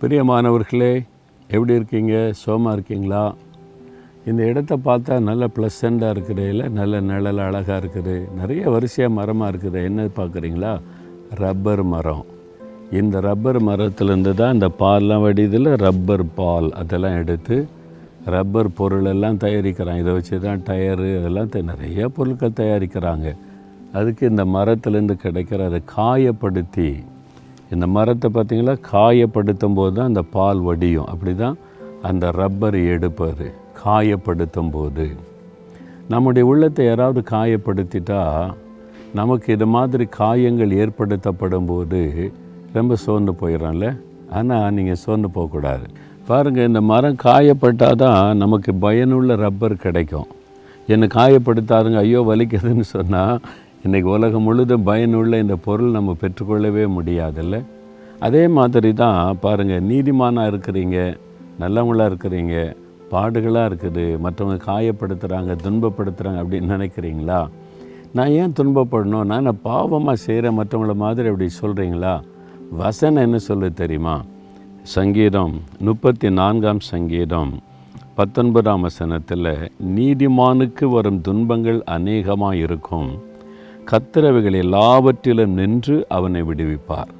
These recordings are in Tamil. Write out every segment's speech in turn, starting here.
பிரியமானவர்களே எப்படி இருக்கீங்க? சோமாக இருக்கீங்களா? இந்த இடத்த பார்த்தா நல்ல ப்ளசண்ட்டாக இல்லை நல்ல நிழல் அழகாக இருக்குது. நிறைய வரிசையாக மரமாக இருக்குது. என்ன பார்க்குறீங்களா? ரப்பர் மரம். இந்த ரப்பர் மரத்துலேருந்து தான் இந்த பால்லாம் வடிதில் ரப்பர் பால் அதெல்லாம் எடுத்து ரப்பர் பொருளெல்லாம் தயாரிக்கிறாங்க. இதை வச்சு தான் டயரு அதெல்லாம் த- நிறைய பொருட்கள் தயாரிக்கிறாங்க. அதுக்கு இந்த மரத்துலேருந்து கிடைக்கிற அதை காயப்படுத்தி இந்த மரத்தை பார்த்தீங்களா? காயப்படுத்தும் போது தான் அந்த பால் வடியும். அப்படி தான் அந்த ரப்பர் எடுப்பார் காயப்படுத்தும் போது நம்முடைய உள்ளத்தை யாராவது காயப்படுத்திட்டா நமக்கு இது மாதிரி காயங்கள் ஏற்படுத்தப்படும் போது ரொம்ப சோர்ந்து போயிடறோம்ல ஆனால் நீங்கள் சோர்ந்து போகக்கூடாது. பாருங்கள் இந்த மரம் காயப்பட்டால் தான் நமக்கு பயனுள்ள ரப்பர் கிடைக்கும். என்னை காயப்படுத்தாதுங்க ஐயோ வலிக்குதுன்னு சொன்னால் இன்றைக்கி உலகம் முழுதும் பயனுள்ள இந்த பொருள் நம்ம பெற்றுக்கொள்ளவே முடியாதுல்ல? அதே மாதிரி தான் பாருங்கள் நீதிமானாக இருக்கிறீங்க நல்லவங்களாக இருக்கிறீங்க பாடுகளாக இருக்குது மற்றவங்க காயப்படுத்துகிறாங்க துன்பப்படுத்துகிறாங்க அப்படின்னு நினைக்கிறீங்களா? நான் ஏன் துன்பப்படணும்? நான் என்ன பாவமாக செய்கிற மற்றவங்கள மாதிரி அப்படி சொல்கிறீங்களா வசனம் என்ன சொல்லு தெரியுமா? சங்கீதம் முப்பத்தி நான்காம் சங்கீதம் பத்தொன்பதாம் வசனத்தில் நீதிமானுக்கு வரும் துன்பங்கள் அநேகமாக இருக்கும் கத்திரவைகள் எல்லாவற்றிலும் நின்று அவனை விடுவிப்பார்.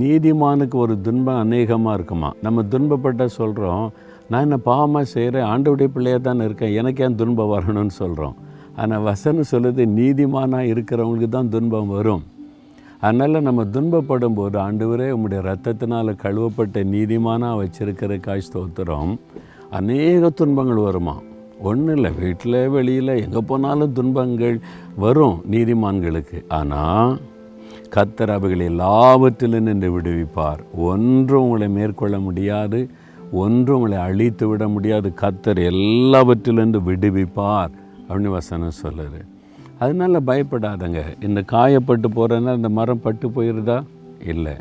நீதிமானுக்கு ஒரு துன்பம் அநேகமாக இருக்குமா? நம்ம துன்பப்பட்ட சொல்கிறோம் நான் என்ன பாவமாக செய்கிறேன் ஆண்டவுடைய பிள்ளையாக தானே இருக்கேன். எனக்கு ஏன் துன்பம் வரணும்னு சொல்கிறோம் ஆனால் வசனம் சொல்லுது நீதிமானாக இருக்கிறவங்களுக்கு தான் துன்பம் வரும். அதனால் நம்ம துன்பப்படும் போது ஆண்டவரே உம்முடைய ரத்தத்தினால் கழுவப்பட்ட நீதிமானாக வச்சிருக்கிற காய் ஸ்தோத்திரம். அநேக துன்பங்கள் வருமா? ஒன்றும் இல்லை வீட்டில் வெளியில் எங்கே போனாலும் துன்பங்கள் வரும் நீதிமான்களுக்கு. ஆனால் கத்தர் அவைகள் எல்லாவற்றிலும் நின்று விடுவிப்பார். ஒன்றும் உங்களை மேற்கொள்ள முடியாது ஒன்றும் உங்களை அழித்து விட முடியாது. கத்தர் எல்லாவற்றிலிருந்து விடுவிப்பார் அப்படின்னு வசனம் சொல்லுது. அதனால பயப்படாதங்க. இந்த காயப்பட்டு போகிறேன்னா அந்த மரம் பட்டு போயிருதா? இல்லை.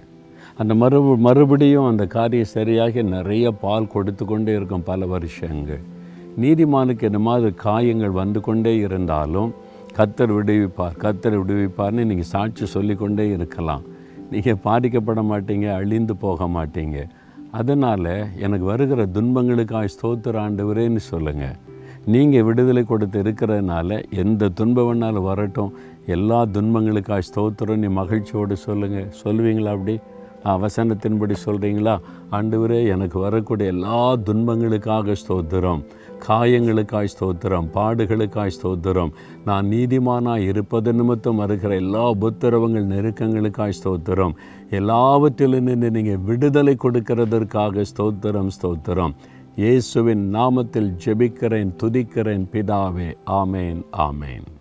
அந்த மறு மறுபடியும் அந்த காரியம் சரியாகி நிறைய பால் கொடுத்து கொண்டே இருக்கும் பல வருஷங்கள். நீதிமானுக்கு இந்த மாதிரி காயங்கள் வந்து கொண்டே இருந்தாலும் கத்தர் விடுவிப்பார் கத்தர் விடுவிப்பார்னு நீங்கள் சாட்சி சொல்லிக்கொண்டே இருக்கலாம். நீங்கள் பாதிக்கப்பட மாட்டீங்க அழிந்து போக மாட்டீங்க. அதனால் எனக்கு வருகிற துன்பங்களுக்காக ஸ்தோத்திர ஆண்டவரேன்னு சொல்லுங்கள் நீங்கள் விடுதலை கொடுத்து இருக்கிறதுனால எந்த துன்பம் வேணாலும் வரட்டும். எல்லா துன்பங்களுக்காக ஸ்தோத்திரம் நீ மகிழ்ச்சியோடு சொல்லுங்கள் சொல்லுவீங்களா அப்படி? வசனத்தின்படி சொல்கிறீங்களா ஆண்டவரே எனக்கு வரக்கூடிய எல்லா துன்பங்களுக்காக ஸ்தோத்திரம். காயங்களுக்காய் ஸ்தோத்திரம். பாடுகளுக்காய் ஸ்தோத்திரம். நான் நீதிமானாக இருப்பது நிமித்தம் வருகிற எல்லா உபத்திரவங்கள் நெருக்கங்களுக்காய் ஸ்தோத்திரம். எல்லாவற்றிலும் நின்று நீங்கள் விடுதலை கொடுக்கிறதற்காக ஸ்தோத்திரம் ஸ்தோத்திரம். இயேசுவின் நாமத்தில் ஜெபிக்கிறேன் துதிக்கிறேன் பிதாவே. ஆமேன் ஆமேன்.